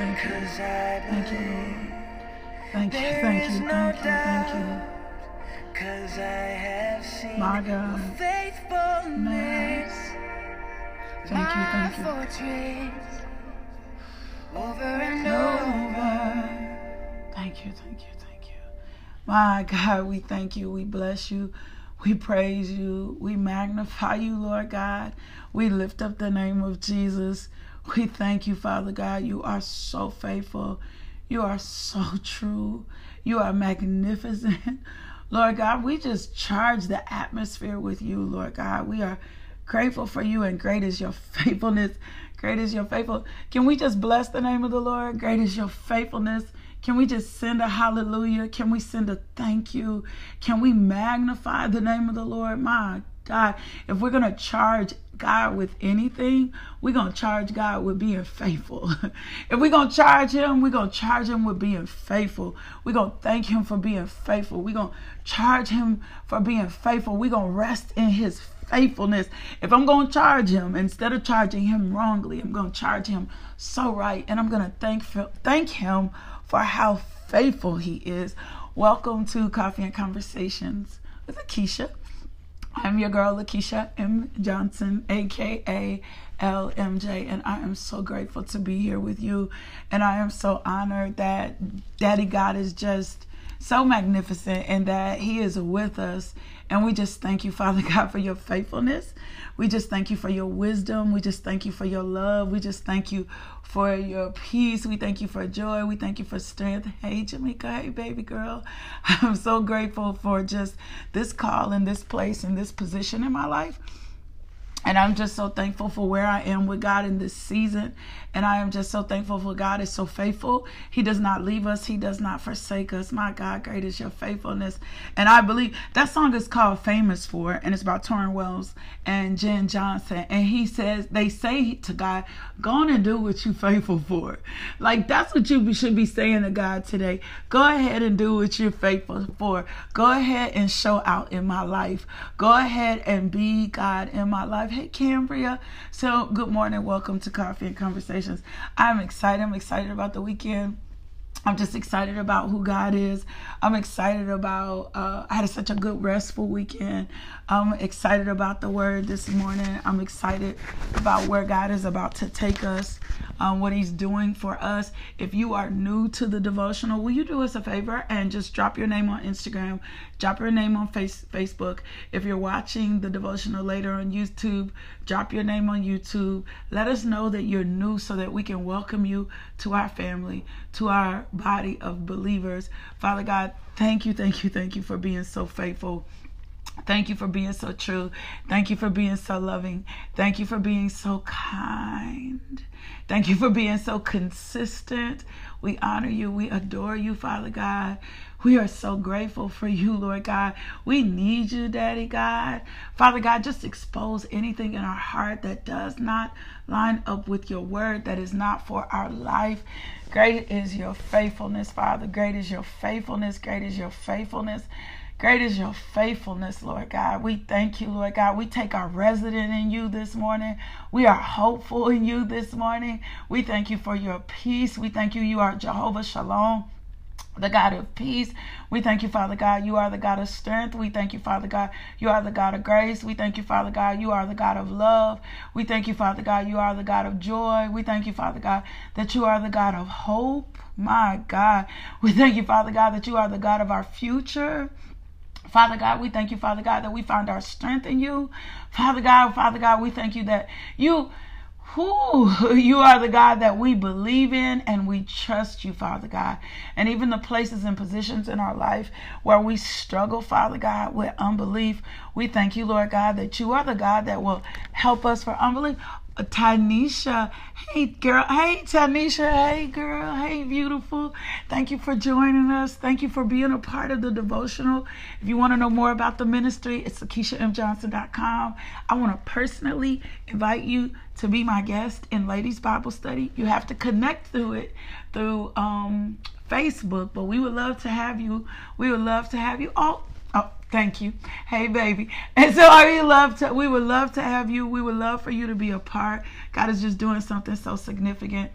Thank you, thank you. Thank you, Lord. Thank you, thank you, thank you, thank you. Cause I have seen My God. faithfulness. Thank you, thank you. Fortress, over and over. Thank you, thank you, thank you. My God, we thank you. We bless you. We praise you. We magnify you, Lord God. We lift up the name of Jesus. We thank you, Father God. You are so faithful. You are so true. You are magnificent. Lord God, we just charge the atmosphere with you, Lord God. We are grateful for you and great is your faithfulness. Great is your faithful. Can we just bless the name of the Lord? Great is your faithfulness. Can we just send a hallelujah? Can we send a thank you? Can we magnify the name of the Lord? My God, if we're going to charge God with anything, we're going to charge God with being faithful. if we're going to charge Him, we're going to charge Him with being faithful. We're going to thank Him for being faithful. We're going to charge Him for being faithful. We're going to rest in His faithfulness. If I'm going to charge Him, instead of charging Him wrongly, I'm going to charge Him so right. And I'm going to thank, thank Him for how faithful He is. Welcome to Coffee and Conversations with Lakeisha. I'm your girl, Lakeisha M. Johnson, aka LMJ, and I am so grateful to be here with you. And I am so honored that Daddy God is just so magnificent and that He is with us. And we just thank you, Father God, for your faithfulness. We just thank you for your wisdom. We just thank you for your love. We just thank you for your peace. We thank you for joy. We thank you for strength. Hey, Jamaica. Hey, baby girl. I'm so grateful for just this call and this place and this position in my life. And I'm just so thankful for where I am with God in this season. And I am just so thankful for God is so faithful. He does not leave us, He does not forsake us. My God, great is your faithfulness. And I believe that song is called Famous For, and it's about Tauren Wells and Jenn Johnson. And he says, they say to God, go on and do what you're faithful for. Like that's what you should be saying to God today. Go ahead and do what you're faithful for. Go ahead and show out in my life. Go ahead and be God in my life. Hey, Cambria. So, good morning. Welcome to Coffee and I'm excited. I'm excited about the weekend. I'm just excited about who God is. I'm excited about, uh, I had such a good restful weekend. I'm excited about the word this morning. I'm excited about where God is about to take us, um, what He's doing for us. If you are new to the devotional, will you do us a favor and just drop your name on Instagram, drop your name on face- Facebook. If you're watching the devotional later on YouTube, drop your name on YouTube. Let us know that you're new so that we can welcome you to our family, to our body of believers. Father God, thank you, thank you, thank you for being so faithful. Thank you for being so true. Thank you for being so loving. Thank you for being so kind. Thank you for being so consistent. We honor you. We adore you, Father God. We are so grateful for you, Lord God. We need you, Daddy God. Father God, just expose anything in our heart that does not line up with your word, that is not for our life. Great is your faithfulness, Father. Great is your faithfulness. Great is your faithfulness. Great is your faithfulness, Lord God. We thank you, Lord God. We take our resident in you this morning. We are hopeful in you this morning. We thank you for your peace. We thank you. You are Jehovah Shalom the God of peace. We thank you, Father God. You are the God of strength. We thank you, Father God. You are the God of grace. We thank you, Father God. You are the God of love. We thank you, Father God. You are the God of joy. We thank you, Father God, that you are the God of hope. My God. We thank you, Father God, that you are the God of our future. Father God, we thank you, Father God, that we find our strength in you. Father God, Father God, we thank you that you Who you are the God that we believe in and we trust you, Father God. And even the places and positions in our life where we struggle, Father God, with unbelief, we thank you, Lord God, that you are the God that will help us for unbelief. Tanisha. Hey, girl. Hey, Tanisha. Hey, girl. Hey, beautiful. Thank you for joining us. Thank you for being a part of the devotional. If you want to know more about the ministry, it's LakeishaMJohnson.com. I want to personally invite you to be my guest in Ladies Bible Study. You have to connect through it through um, Facebook, but we would love to have you. We would love to have you. Oh, Thank you. Hey, baby. And so I love to, we would love to have you. We would love for you to be a part. God is just doing something so significant.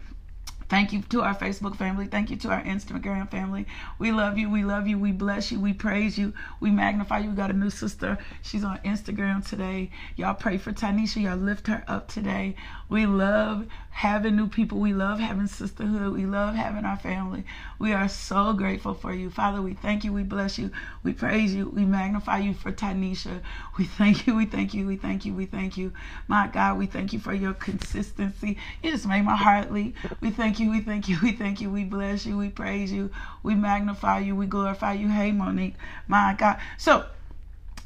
Thank you to our Facebook family. Thank you to our Instagram family. We love you. We love you. We bless you. We praise you. We magnify you. We got a new sister. She's on Instagram today. Y'all pray for Tanisha. Y'all lift her up today. We love having new people. We love having sisterhood. We love having our family. We are so grateful for you. Father, we thank you. We bless you. We praise you. We magnify you for Tanisha. We thank you. We thank you. We thank you. We thank you. My God, we thank you for your consistency. You just made my heart leap. We thank you. We thank you. We thank you. We bless you. We praise you. We magnify you. We glorify you. Hey, Monique. My God. So,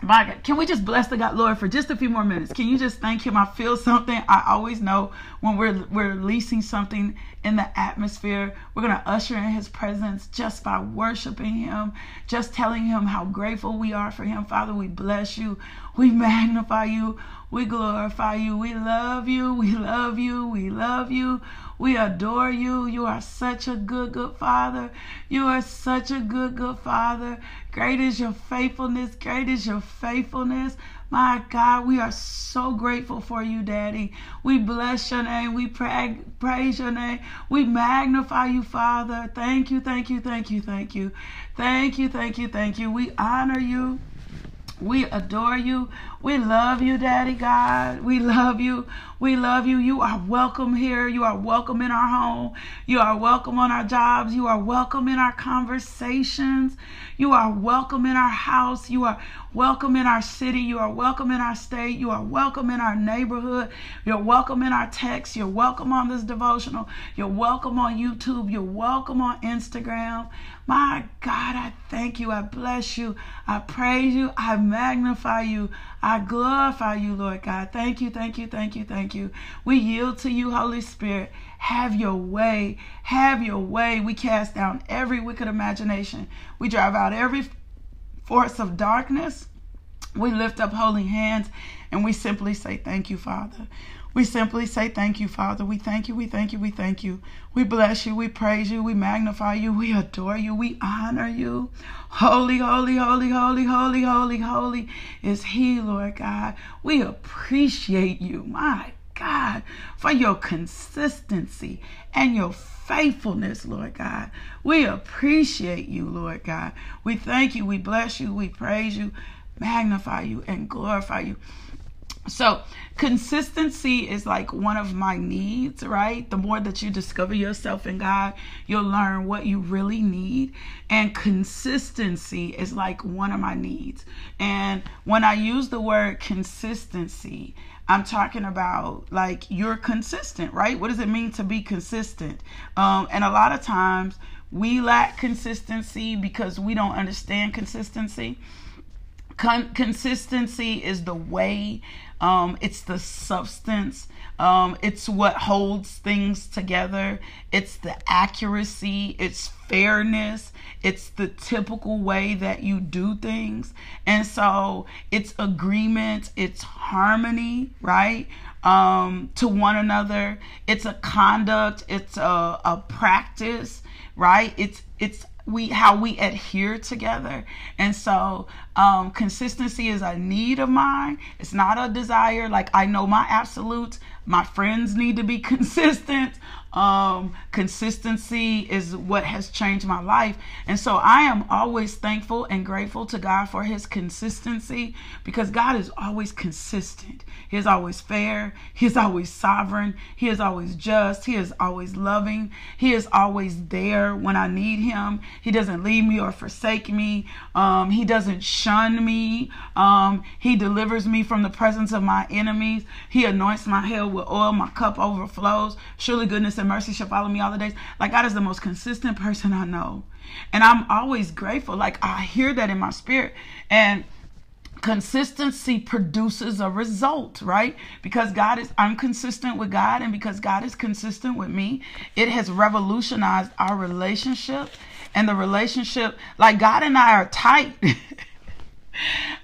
my God, can we just bless the God, Lord, for just a few more minutes? Can you just thank Him? I feel something. I always know when we're we're releasing something in the atmosphere, we're gonna usher in His presence just by worshiping Him, just telling Him how grateful we are for Him. Father, we bless you, we magnify you, we glorify you, we love you, we love you, we love you. We adore you. You are such a good, good Father. You are such a good, good Father. Great is your faithfulness. Great is your faithfulness. My God, we are so grateful for you, Daddy. We bless your name. We pra- praise your name. We magnify you, Father. Thank you, thank you, thank you, thank you. Thank you, thank you, thank you. We honor you. We adore you. We love you, Daddy God. We love you. We love you. You are welcome here. You are welcome in our home. You are welcome on our jobs. You are welcome in our conversations. You are welcome in our house. You are welcome in our city. You are welcome in our state. You are welcome in our neighborhood. You're welcome in our text. You're welcome on this devotional. You're welcome on YouTube. You're welcome on Instagram. My God, I thank you. I bless you. I praise you. I magnify you. I glorify you, Lord God. Thank you, thank you, thank you, thank you. We yield to you, Holy Spirit. Have your way. Have your way. We cast down every wicked imagination. We drive out every force of darkness. We lift up holy hands and we simply say, Thank you, Father. We simply say thank you, Father. We thank you, we thank you, we thank you. We bless you, we praise you, we magnify you, we adore you, we honor you. Holy, holy, holy, holy, holy, holy, holy is He, Lord God. We appreciate you, my God, for your consistency and your faithfulness, Lord God. We appreciate you, Lord God. We thank you, we bless you, we praise you, magnify you, and glorify you. So, consistency is like one of my needs, right? The more that you discover yourself in God, you'll learn what you really need. And consistency is like one of my needs. And when I use the word consistency, I'm talking about like you're consistent, right? What does it mean to be consistent? Um, and a lot of times we lack consistency because we don't understand consistency. Con- consistency is the way um, it's the substance. Um, it's what holds things together. It's the accuracy. It's fairness. It's the typical way that you do things. And so it's agreement. It's harmony, right? Um, to one another. It's a conduct. It's a, a practice, right? It's, it's we how we adhere together. And so um, consistency is a need of mine. It's not a desire. Like i know my absolutes. My friends need to be consistent Um, consistency is what has changed my life. And so I am always thankful and grateful to God for his consistency because God is always consistent. He is always fair. He is always sovereign. He is always just. He is always loving. He is always there when I need him. He doesn't leave me or forsake me. Um, he doesn't shun me. Um, he delivers me from the presence of my enemies. He anoints my head with oil. My cup overflows. Surely goodness and mercy shall follow me all the days. Like God is the most consistent person I know. And I'm always grateful. Like I hear that in my spirit. And consistency produces a result, right? Because God is, I'm consistent with God, and because God is consistent with me, it has revolutionized our relationship. And the relationship, like God and I are tight.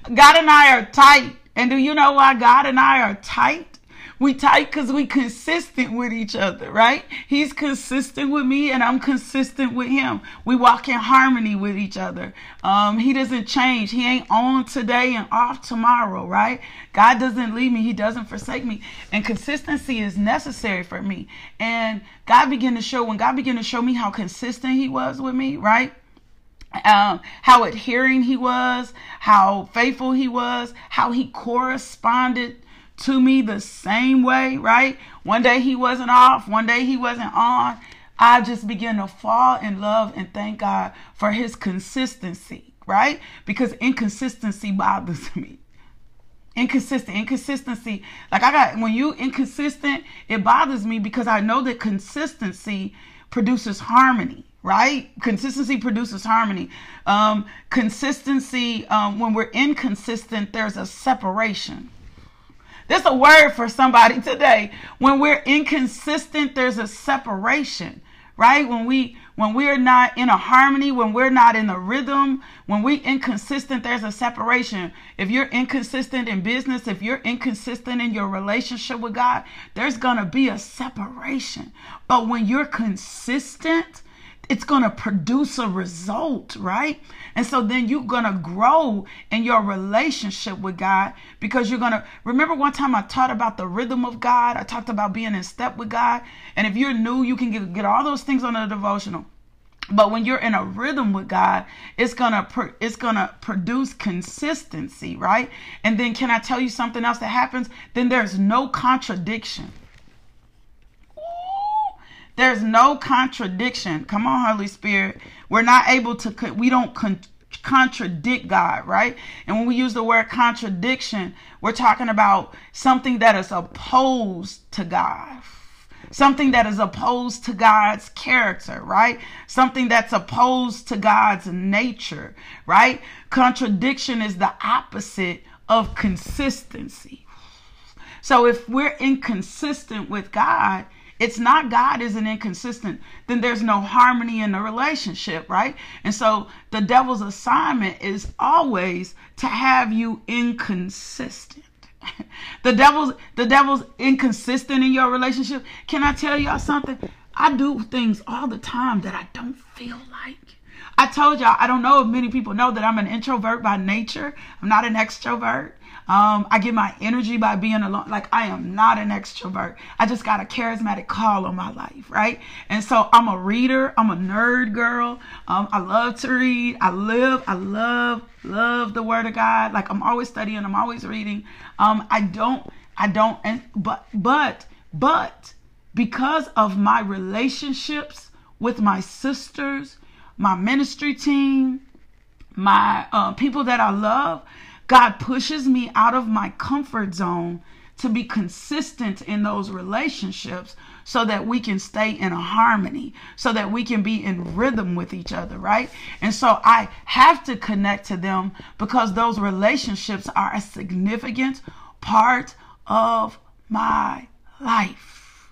God and I are tight. And do you know why God and I are tight? We tight because we consistent with each other, right? He's consistent with me and I'm consistent with him. We walk in harmony with each other. Um, he doesn't change. He ain't on today and off tomorrow, right? God doesn't leave me. He doesn't forsake me. And consistency is necessary for me. And God began to show, when God began to show me how consistent he was with me, right? Um, how adhering he was, how faithful he was, how he corresponded to me the same way, right? One day he wasn't off, one day he wasn't on. I just began to fall in love and thank God for his consistency, right? Because inconsistency bothers me. Inconsistent, inconsistency. Like I got, when you inconsistent, it bothers me because I know that consistency produces harmony, right? Consistency produces harmony. Um, consistency, um, when we're inconsistent, there's a separation there's a word for somebody today. When we're inconsistent, there's a separation, right? When we when we're not in a harmony, when we're not in a rhythm, when we're inconsistent, there's a separation. If you're inconsistent in business, if you're inconsistent in your relationship with God, there's gonna be a separation. But when you're consistent, it's going to produce a result, right? And so then you're going to grow in your relationship with God because you're going to remember one time I taught about the rhythm of God. I talked about being in step with God. And if you're new, you can get, get all those things on the devotional. But when you're in a rhythm with God, it's gonna it's gonna produce consistency, right? And then can I tell you something else that happens? Then there's no contradiction. There's no contradiction. Come on, Holy Spirit. We're not able to, we don't con- contradict God, right? And when we use the word contradiction, we're talking about something that is opposed to God. Something that is opposed to God's character, right? Something that's opposed to God's nature, right? Contradiction is the opposite of consistency. So if we're inconsistent with God, it's not God isn't inconsistent, then there's no harmony in the relationship, right? And so the devil's assignment is always to have you inconsistent. the devil's the devil's inconsistent in your relationship. Can I tell y'all something? I do things all the time that I don't feel like. I told y'all, I don't know if many people know that I'm an introvert by nature. I'm not an extrovert. Um, I get my energy by being alone. Like I am not an extrovert. I just got a charismatic call on my life, right? And so I'm a reader. I'm a nerd girl. Um, I love to read. I live. I love love the Word of God. Like I'm always studying. I'm always reading. Um, I don't. I don't. And but but but because of my relationships with my sisters, my ministry team, my uh, people that I love, God pushes me out of my comfort zone to be consistent in those relationships so that we can stay in a harmony, so that we can be in rhythm with each other, right? And so I have to connect to them because those relationships are a significant part of my life.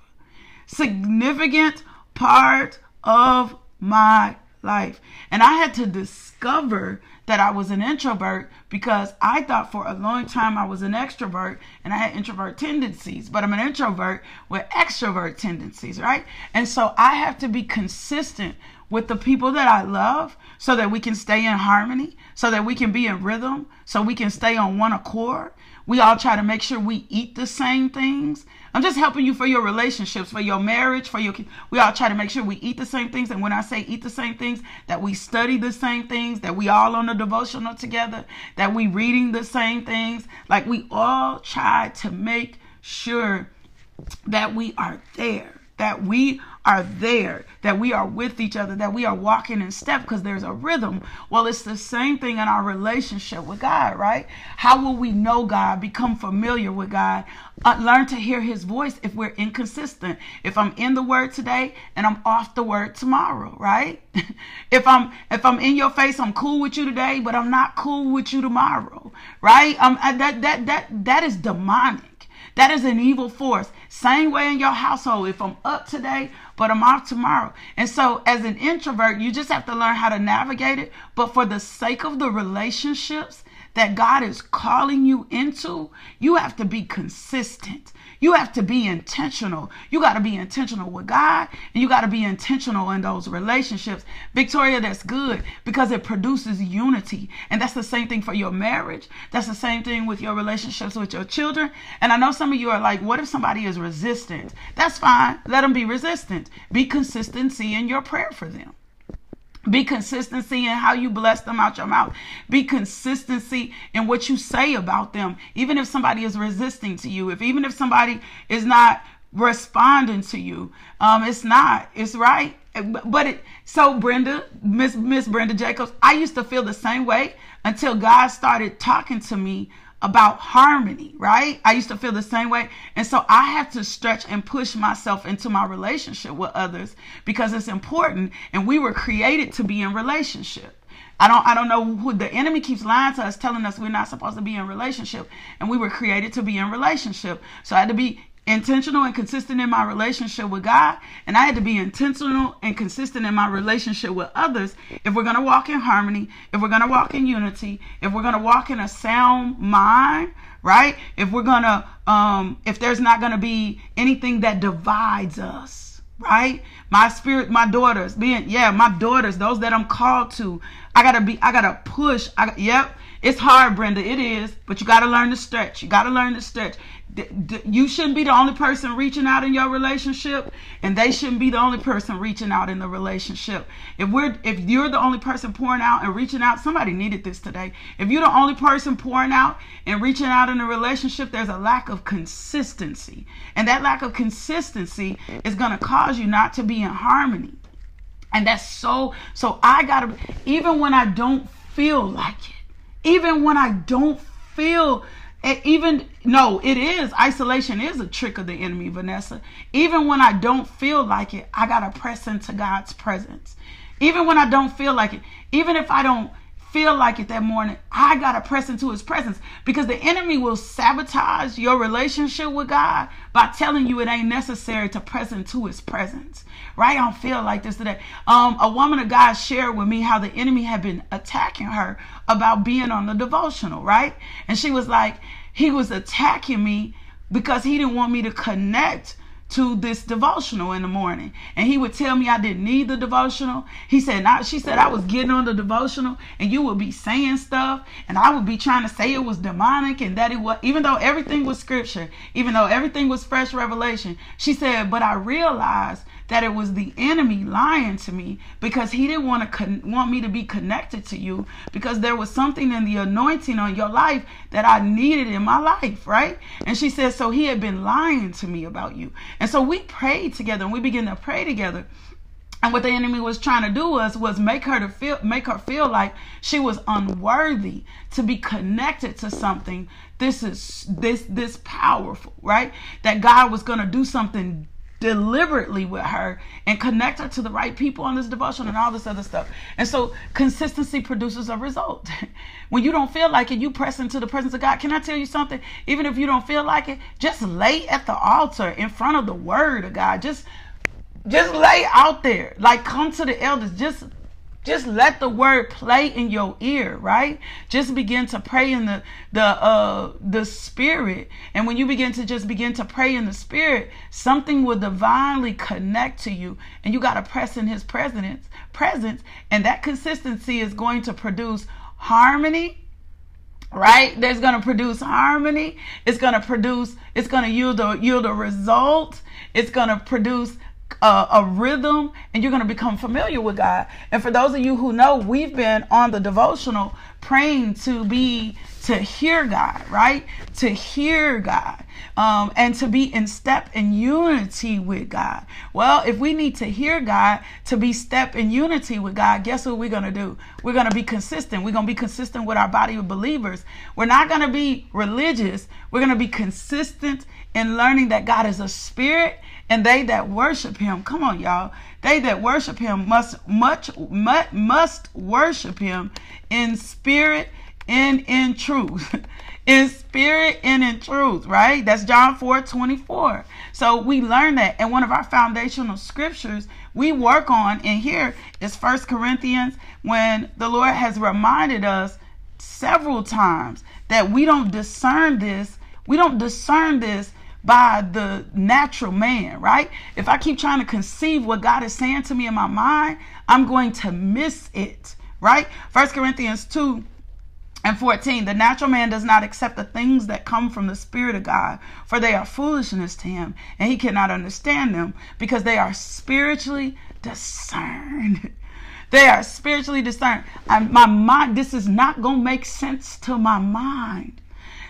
Significant part of my life. And I had to discover that I was an introvert because I thought for a long time I was an extrovert and I had introvert tendencies, but I'm an introvert with extrovert tendencies, right? And so I have to be consistent with the people that I love so that we can stay in harmony, so that we can be in rhythm, so we can stay on one accord. We all try to make sure we eat the same things. I'm just helping you for your relationships, for your marriage, for your. We all try to make sure we eat the same things. And when I say eat the same things, that we study the same things, that we all on the devotional together, that we reading the same things. Like we all try to make sure that we are there, that we are there, that we are with each other, that we are walking in step because there's a rhythm. Well, it's the same thing in our relationship with God, right? How will we know God, become familiar with God, uh, learn to hear his voice if we're inconsistent? If I'm in the word today and I'm off the word tomorrow, right? if I'm if I'm in your face, I'm cool with you today, but I'm not cool with you tomorrow, right? Um that that that that is demonic. That is an evil force. Same way in your household. If I'm up today, but I'm off tomorrow. And so, as an introvert, you just have to learn how to navigate it. But for the sake of the relationships that God is calling you into, you have to be consistent. You have to be intentional. You got to be intentional with God and you got to be intentional in those relationships. Victoria, that's good because it produces unity. And that's the same thing for your marriage. That's the same thing with your relationships with your children. And I know some of you are like, what if somebody is resistant? That's fine. Let them be resistant. Be consistency in your prayer for them. Be consistency in how you bless them out your mouth. Be consistency in what you say about them. Even if somebody is resisting to you, if even if somebody is not responding to you, um, it's not. It's right. But it so Brenda, Miss Miss Brenda Jacobs, I used to feel the same way until God started talking to me about harmony, right? I used to feel the same way. And so I have to stretch and push myself into my relationship with others because it's important and we were created to be in relationship. I don't I don't know who the enemy keeps lying to us telling us we're not supposed to be in relationship and we were created to be in relationship. So I had to be intentional and consistent in my relationship with God, and I had to be intentional and consistent in my relationship with others if we're going to walk in harmony, if we're going to walk in unity, if we're going to walk in a sound mind, right? If we're going to um if there's not going to be anything that divides us, right? My spirit, my daughters, being yeah, my daughters, those that I'm called to, I got to be I got to push. I yep, it's hard, Brenda. It is, but you got to learn to stretch. You got to learn to stretch you shouldn't be the only person reaching out in your relationship and they shouldn't be the only person reaching out in the relationship. If we're if you're the only person pouring out and reaching out somebody needed this today. If you're the only person pouring out and reaching out in a relationship there's a lack of consistency. And that lack of consistency is going to cause you not to be in harmony. And that's so so i gotta even when i don't feel like it even when i don't feel even no, it is isolation is a trick of the enemy, Vanessa. Even when I don't feel like it, I gotta press into God's presence. Even when I don't feel like it, even if I don't feel like it that morning, I got to press into his presence because the enemy will sabotage your relationship with God by telling you it ain't necessary to press into his presence. Right? I don't feel like this today. Um, a woman of God shared with me how the enemy had been attacking her about being on the devotional, right? And she was like, he was attacking me because he didn't want me to connect to this devotional in the morning. And he would tell me I didn't need the devotional. He said, now she said I was getting on the devotional and you would be saying stuff and I would be trying to say it was demonic and that it was, even though everything was scripture, even though everything was fresh revelation. She said, but I realized that it was the enemy lying to me because he didn't want to con- want me to be connected to you because there was something in the anointing on your life that I needed in my life, right? And she said, so he had been lying to me about you. And so we prayed together and we began to pray together. And what the enemy was trying to do was was make her to feel make her feel like she was unworthy to be connected to something. This is this this powerful, right? That God was going to do something deliberately with her and connect her to the right people on this devotion and all this other stuff. And so consistency produces a result. when you don't feel like it, you press into the presence of God. Can I tell you something? Even if you don't feel like it, just lay at the altar in front of the word of God. Just just lay out there. Like come to the elders. Just just let the word play in your ear right? Just begin to pray in the the uh the spirit. And when you begin to just begin to pray in the spirit something will divinely connect to you. And you got to press in his presence presence. And that consistency is going to produce harmony right? There's going to produce harmony. It's going to produce it's going to yield a yield a result. It's going to produce a, a, rhythm and you're going to become familiar with god and for those of you who know we've been on the devotional praying to be to hear god right to hear god um, and to be in step in unity with God. Well, if we need to hear God to be step in unity with God, guess what we're going to do? We're going to be consistent. We're going to be consistent with our body of believers. We're not going to be religious. We're going to be consistent in learning that God is a spirit and they that worship him come on y'all they that worship him must much must, worship him in spirit and in truth in spirit and in truth, right? That's John 4 24. So we learn that. And one of our foundational scriptures we work on in here is First Corinthians, when the Lord has reminded us several times that we don't discern this, we don't discern this by the natural man, right? If I keep trying to conceive what God is saying to me in my mind, I'm going to miss it, right? First Corinthians 2 and 14, the natural man does not accept the things that come from the Spirit of God, for they are foolishness to him, and he cannot understand them because they are spiritually discerned. they are spiritually discerned. My mind, this is not going to make sense to my mind.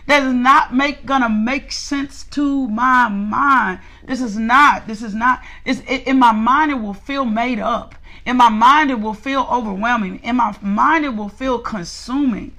That is not make gonna make sense to my mind. This is not. This is not. It's, it, in my mind, it will feel made up. In my mind, it will feel overwhelming. In my mind, it will feel consuming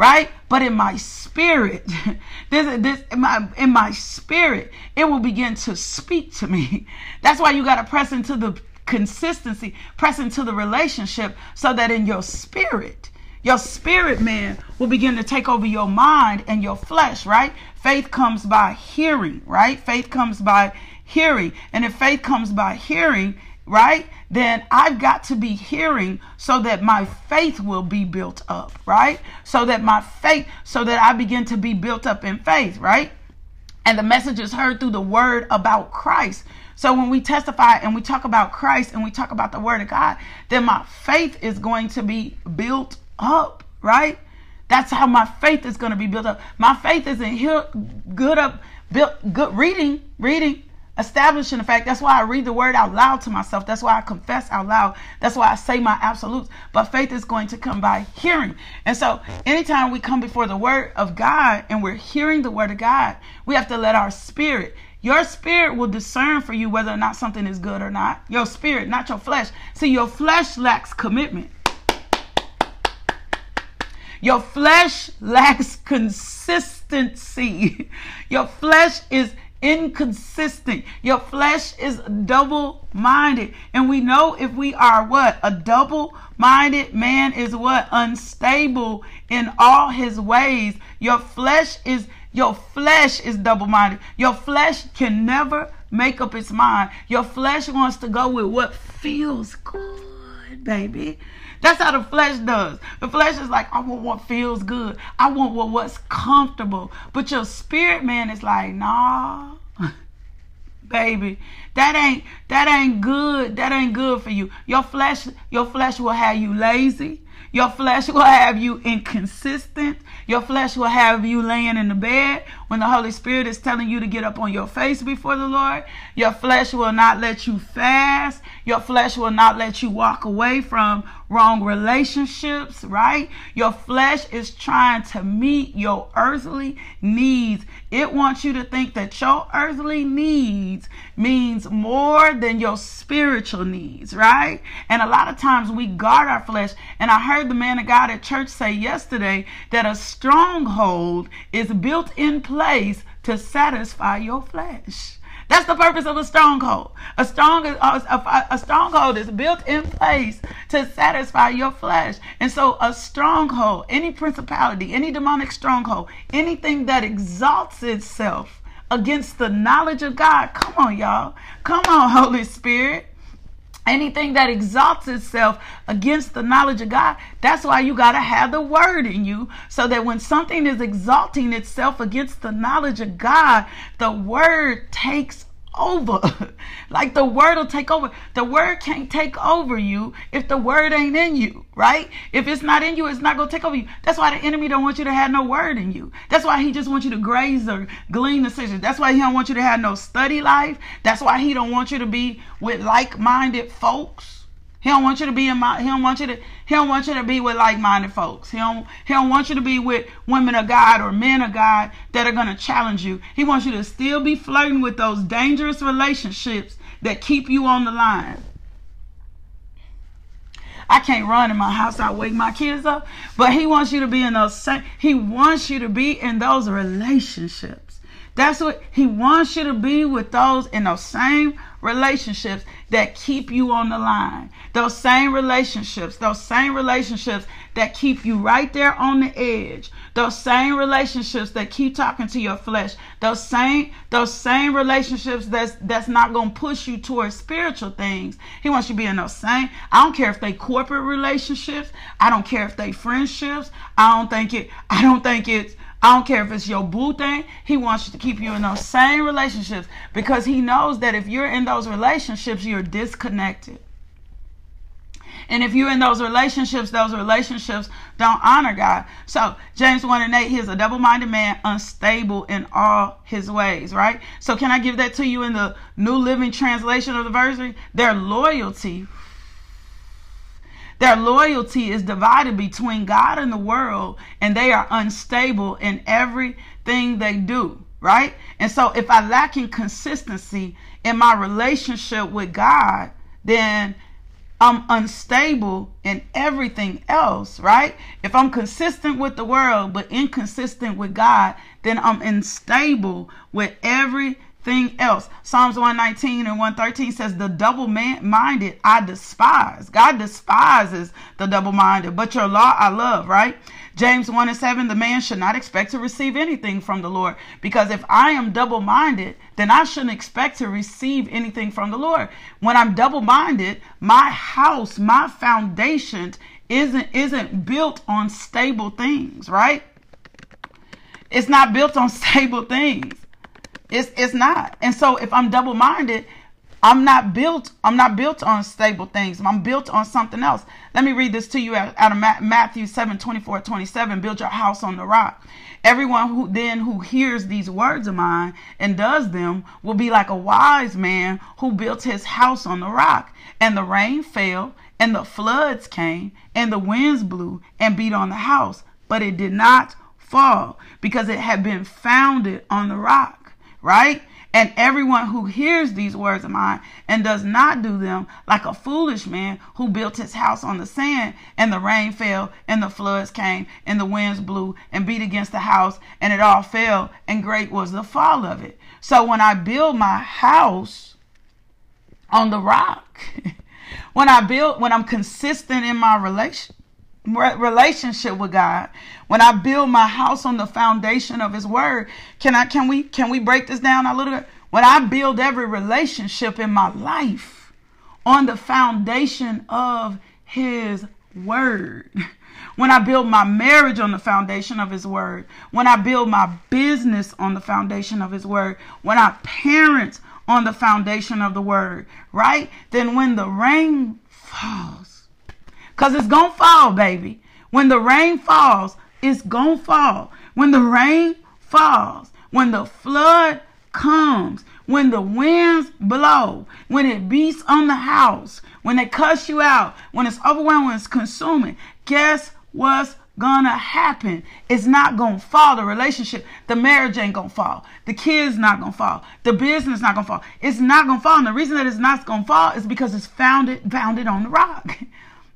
right? But in my spirit, this, this in my in my spirit, it will begin to speak to me. That's why you got to press into the consistency, press into the relationship, so that in your spirit, your spirit man will begin to take over your mind and your flesh, right? Faith comes by hearing, right? Faith comes by hearing, and if faith comes by hearing, right? Then I've got to be hearing so that my faith will be built up, right? So that my faith, so that I begin to be built up in faith, right? And the message is heard through the word about Christ. So when we testify and we talk about Christ and we talk about the word of God, then my faith is going to be built up, right? That's how my faith is going to be built up. My faith isn't here good up built good reading, reading establishing the fact. That's why I read the word out loud to myself. That's why I confess out loud. That's why I say my absolutes. But faith is going to come by hearing. And so anytime we come before the word of God and we're hearing the word of God, we have to let our spirit your spirit will discern for you whether or not something is good or not. Your spirit, not your flesh. See, your flesh lacks commitment. Your flesh lacks consistency. Your flesh is inconsistent. Your flesh is double minded. And we know if we are what? A double minded man is what? Unstable in all his ways. Your flesh is your flesh is double minded. Your flesh can never make up its mind. Your flesh wants to go with what feels good, baby. That's how the flesh does. The flesh is like, I want what feels good. I want what what's comfortable. But your spirit man is like, nah, baby, that ain't that ain't good. That ain't good for you. Your flesh, your flesh will have you lazy. Your flesh will have you inconsistent. Your flesh will have you laying in the bed when the Holy Spirit is telling you to get up on your face before the Lord. Your flesh will not let you fast. Your flesh will not let you walk away from wrong relationships, right? Your flesh is trying to meet your earthly needs. It wants you to think that your earthly needs means more than your spiritual needs, right? And a lot of times we guard our flesh. And I heard the man of God at church say yesterday that a stronghold is built in place to satisfy your flesh. That's the purpose of a stronghold. A strong a, a stronghold is built in place to satisfy your flesh. And so a stronghold, any principality, any demonic stronghold, anything that exalts itself against the knowledge of God. Come on, y'all. Come on, Holy Spirit anything that exalts itself against the knowledge of God. That's why you got to have the word in you so that when something is exalting itself against the knowledge of God, the word takes over. like the word will take over. The word can't take over you if the word ain't in you, right? If it's not in you, it's not gonna take over you. That's why the enemy don't want you to have no word in you. That's why he just wants you to graze or glean decisions. That's why he don't want you to have no study life. That's why he don't want you to be with like-minded folks. He don't want you to be in my. He don't want you to. He don't want you to be with like-minded folks. He don't. He don't want you to be with women of God or men of God that are gonna challenge you. He wants you to still be flirting with those dangerous relationships that keep you on the line. I can't run in my house. I wake my kids up, but he wants you to be in those. He wants you to be in those relationships. That's what he wants you to be with those in those same relationships that keep you on the line. Those same relationships, those same relationships that keep you right there on the edge. Those same relationships that keep talking to your flesh. Those same those same relationships that's that's not going to push you towards spiritual things. He wants you to be in those same. I don't care if they corporate relationships. I don't care if they friendships. I don't think it I don't think it's I don't care if it's your boo thing. He wants you to keep you in those same relationships because he knows that if you're in those relationships, you're disconnected. And if you're in those relationships, those relationships don't honor God. So James 1 and 8, he's a double-minded man, unstable in all his ways, right? So can I give that to you in the New Living Translation of the verse? Their loyalty their loyalty is divided between God and the world, and they are unstable in everything they do, right? And so, if I lack in consistency in my relationship with God, then I'm unstable in everything else, right? If I'm consistent with the world but inconsistent with God, then I'm unstable with every thing else. Psalms 119 and 113 says, The double minded I despise. God despises the double minded, but your law I love, right? James 1 and 7, the man should not expect to receive anything from the Lord. Because if I am double minded, then I shouldn't expect to receive anything from the Lord. When I'm double minded, my house, my foundation isn't isn't built on stable things, right? It's not built on stable things. It's it's not. And so if I'm double minded, I'm not built. I'm not built on stable things. I'm built on something else. Let me read this to you out, of Matthew 7, 24, 27. Build your house on the rock. Everyone who then who hears these words of mine and does them will be like a wise man who built his house on the rock. And the rain fell, and the floods came, and the winds blew and beat on the house, but it did not fall because it had been founded on the rock right? And everyone who hears these words of mine and does not do them, like a foolish man who built his house on the sand, and the rain fell, and the floods came, and the winds blew and beat against the house, and it all fell, and great was the fall of it. So when I build my house on the rock, when I build, when I'm consistent in my relation, relationship with God, when I build my house on the foundation of his word, can I can we can we break this down a little bit? When I build every relationship in my life on the foundation of his word. When I build my marriage on the foundation of his word, when I build my business on the foundation of his word, when I parent on the foundation of the word, right? Then when the rain falls, because it's going to fall, baby. When the rain falls, it's going to fall. When the rain falls, when the flood comes, when the winds blow, when it beats on the house, when they cuss you out, when it's overwhelming, when it's consuming, guess what's gonna happen? It's not gonna fall. The relationship, the marriage ain't gonna fall. The kids not gonna fall. The business not gonna fall. It's not gonna fall. And the reason that it's not gonna fall is because it's founded, founded on the rock.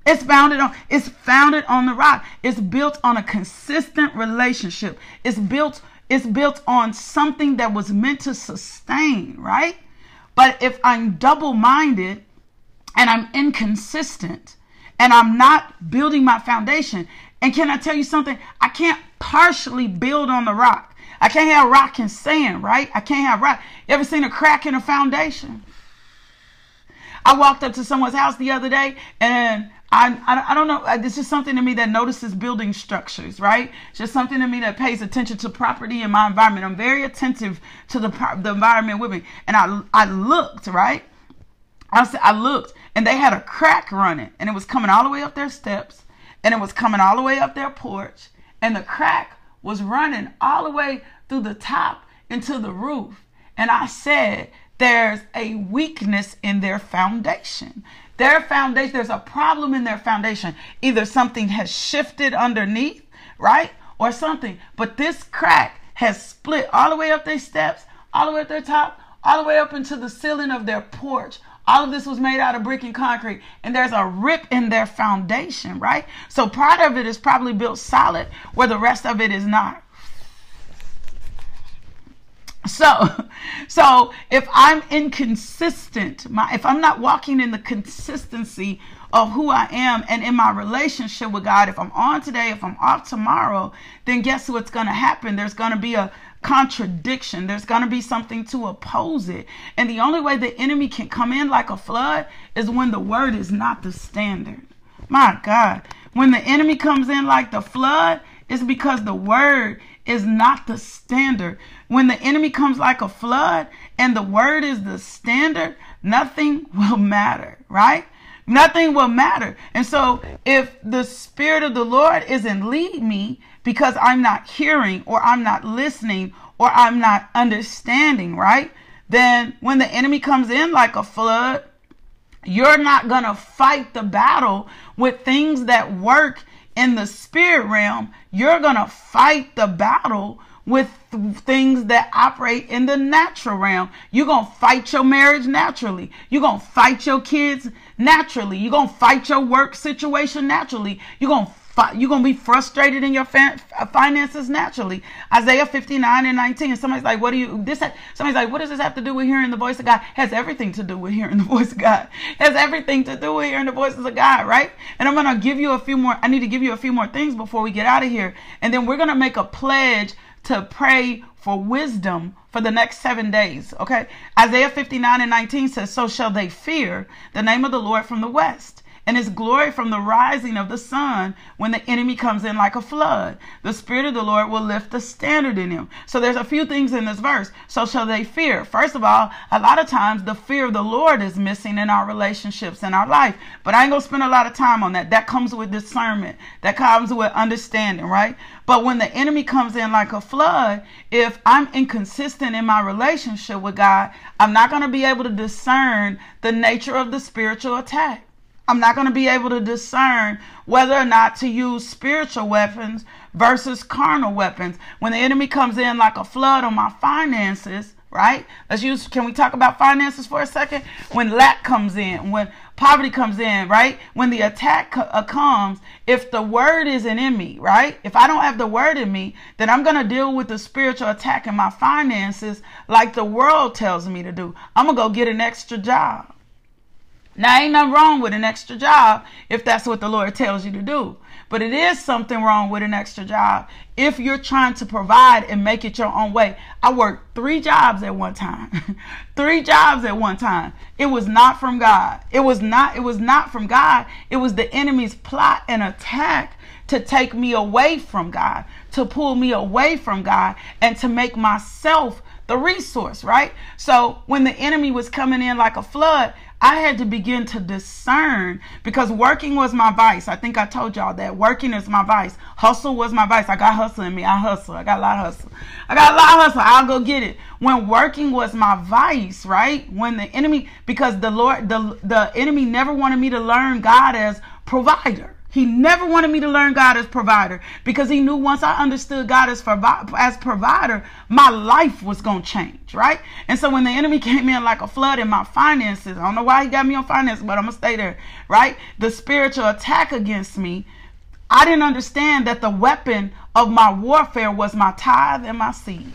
It's founded on it's founded on the rock. It's built on a consistent relationship. It's built it's built on something that was meant to sustain, right? But if I'm double-minded and I'm inconsistent and I'm not building my foundation, and can I tell you something? I can't partially build on the rock. I can't have rock and sand, right? I can't have rock. You ever seen a crack in a foundation? I walked up to someone's house the other day and I, I, don't know. Uh, it's just something to me that notices building structures, right? It's just something to me that pays attention to property in my environment. I'm very attentive to the the environment with me, and I I looked right. I said, I looked, and they had a crack running, and it was coming all the way up their steps, and it was coming all the way up their porch, and the crack was running all the way through the top into the roof. And I said, there's a weakness in their foundation. Their foundation, there's a problem in their foundation. Either something has shifted underneath, right? Or something. But this crack has split all the way up their steps, all the way up their top, all the way up into the ceiling of their porch. All of this was made out of brick and concrete, and there's a rip in their foundation, right? So part of it is probably built solid, where the rest of it is not. So, so if I'm inconsistent, my if I'm not walking in the consistency of who I am and in my relationship with God, if I'm on today, if I'm off tomorrow, then guess what's going to happen? There's going to be a contradiction. There's going to be something to oppose it. And the only way the enemy can come in like a flood is when the word is not the standard. My God. When the enemy comes in like the flood, it's because the word is not the standard. When the enemy comes like a flood and the word is the standard, nothing will matter, right? Nothing will matter. And so if the spirit of the Lord isn't lead me because I'm not hearing or I'm not listening or I'm not understanding, right? Then when the enemy comes in like a flood, you're not going to fight the battle with things that work in the spirit realm, you're going to fight the battle with things that operate in the natural realm. You're going to fight your marriage naturally. You're going to fight your kids naturally. You're going to fight your work situation naturally. You're going to you're going to be frustrated in your uh, finances naturally. Isaiah 59 and 19. And Somebody's like, what do you, this, somebody's like, what does this have to do with hearing the voice of God? Has everything to do with hearing the voice of God. Has everything to do with hearing the voices of God, right? And I'm going to give you a few more, I need to give you a few more things before we get out of here. And then we're going to make a pledge to pray for wisdom for the next seven days. Okay. Isaiah 59 and 19 says, So shall they fear the name of the Lord from the west and his glory from the rising of the sun when the enemy comes in like a flood. The Spirit of the Lord will lift the standard in him. So there's a few things in this verse. So shall they fear. First of all, a lot of times the fear of the Lord is missing in our relationships in our life. But I ain't gonna spend a lot of time on that. That comes with discernment. That comes with understanding, right? But when the enemy comes in like a flood, if I'm inconsistent in my relationship with God, I'm not to be able to discern the nature of the spiritual attack. I'm not going to be able to discern whether or not to use spiritual weapons versus carnal weapons. When the enemy comes in like a flood on my finances, right? Let's use, can we talk about finances for a second? When lack comes in, when poverty comes in, right? When the attack uh, comes, if the word isn't in me, right? If I don't have the word in me, then I'm going to deal with the spiritual attack in my finances like the world tells me to do. I'm going to go get an extra job. Now, ain't nothing wrong with an extra job if that's what the Lord tells you to do. But it is something wrong with an extra job if you're trying to provide and make it your own way. I worked three jobs at one time. three jobs at one time. It was not from God. It was not it was not from God. It was the enemy's plot and attack to take me away from God, to pull me away from God and to make myself the resource, right? So when the enemy was coming in like a flood, I had to begin to discern because working was my vice. I think I told y'all that working is my vice. Hustle was my vice. I got hustle in me. I hustle. I got a lot of hustle. I got a lot of hustle. I'll go get it. When working was my vice, right? When the enemy, because the Lord, the, the enemy never wanted me to learn God as provider. He never wanted me to learn God as provider because he knew once I understood God as, as provider, my life was going to change, right? And so when the enemy came in like a flood in my finances, I don't know why he got me on finances, but I'm going to stay there, right? The spiritual attack against me, I didn't understand that the weapon of my warfare was my tithe and my seed.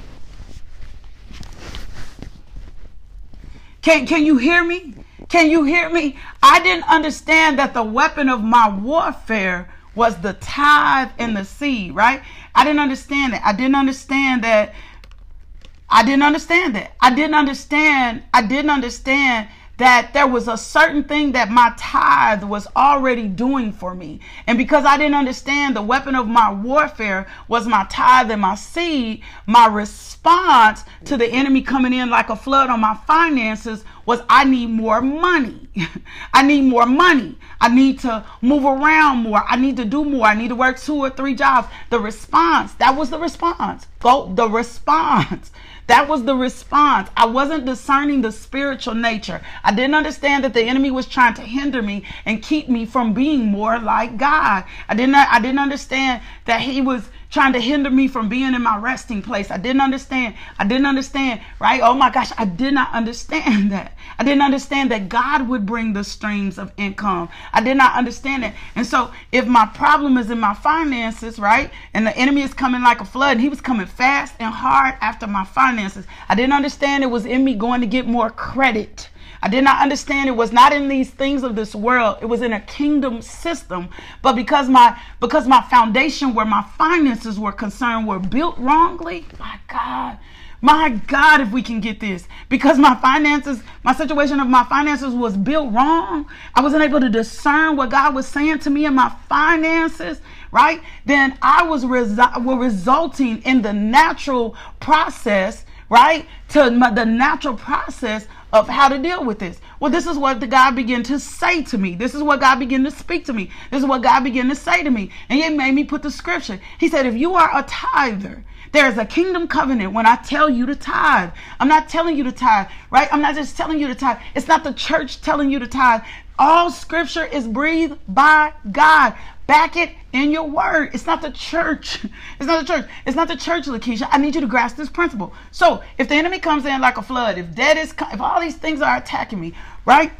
Can, can you hear me? Can you hear me? I didn't understand that the weapon of my warfare was the tithe and the seed, right? I didn't understand that. I didn't understand that. I didn't understand that. I didn't understand. I didn't understand that there was a certain thing that my tithe was already doing for me. And because I didn't understand the weapon of my warfare was my tithe and my seed, my response to the enemy coming in like a flood on my finances was I need more money. I need more money. I need to move around more. I need to do more. I need to work two or three jobs. The response, that was the response. Go the response. That was the response. I wasn't discerning the spiritual nature. I didn't understand that the enemy was trying to hinder me and keep me from being more like God. I didn't I didn't understand that he was trying to hinder me from being in my resting place. I didn't understand. I didn't understand, right? Oh my gosh, I did not understand that. I didn't understand that God would bring the streams of income. I did not understand it. And so if my problem is in my finances, right? And the enemy is coming like a flood, and he was coming fast and hard after my finances. I didn't understand it was in me going to get more credit. I did not understand it was not in these things of this world. It was in a kingdom system. But because my because my foundation where my finances were concerned were built wrongly, my God, my God, if we can get this. Because my finances, my situation of my finances was built wrong. I wasn't able to discern what God was saying to me in my finances, right? Then I was resi- were resulting in the natural process, right? To my, the natural process of how to deal with this. Well, this is what the God began to say to me. This is what God began to speak to me. This is what God began to say to me. And it made me put the scripture. He said, if you are a tither, there is a kingdom covenant when I tell you to tithe. I'm not telling you to tithe, right? I'm not just telling you to tithe. It's not the church telling you to tithe. All scripture is breathed by God. Back it in your word. It's not the church. It's not the church. It's not the church, Lakeisha. I need you to grasp this principle. So if the enemy comes in like a flood, if debt is, if all these things are attacking me, right?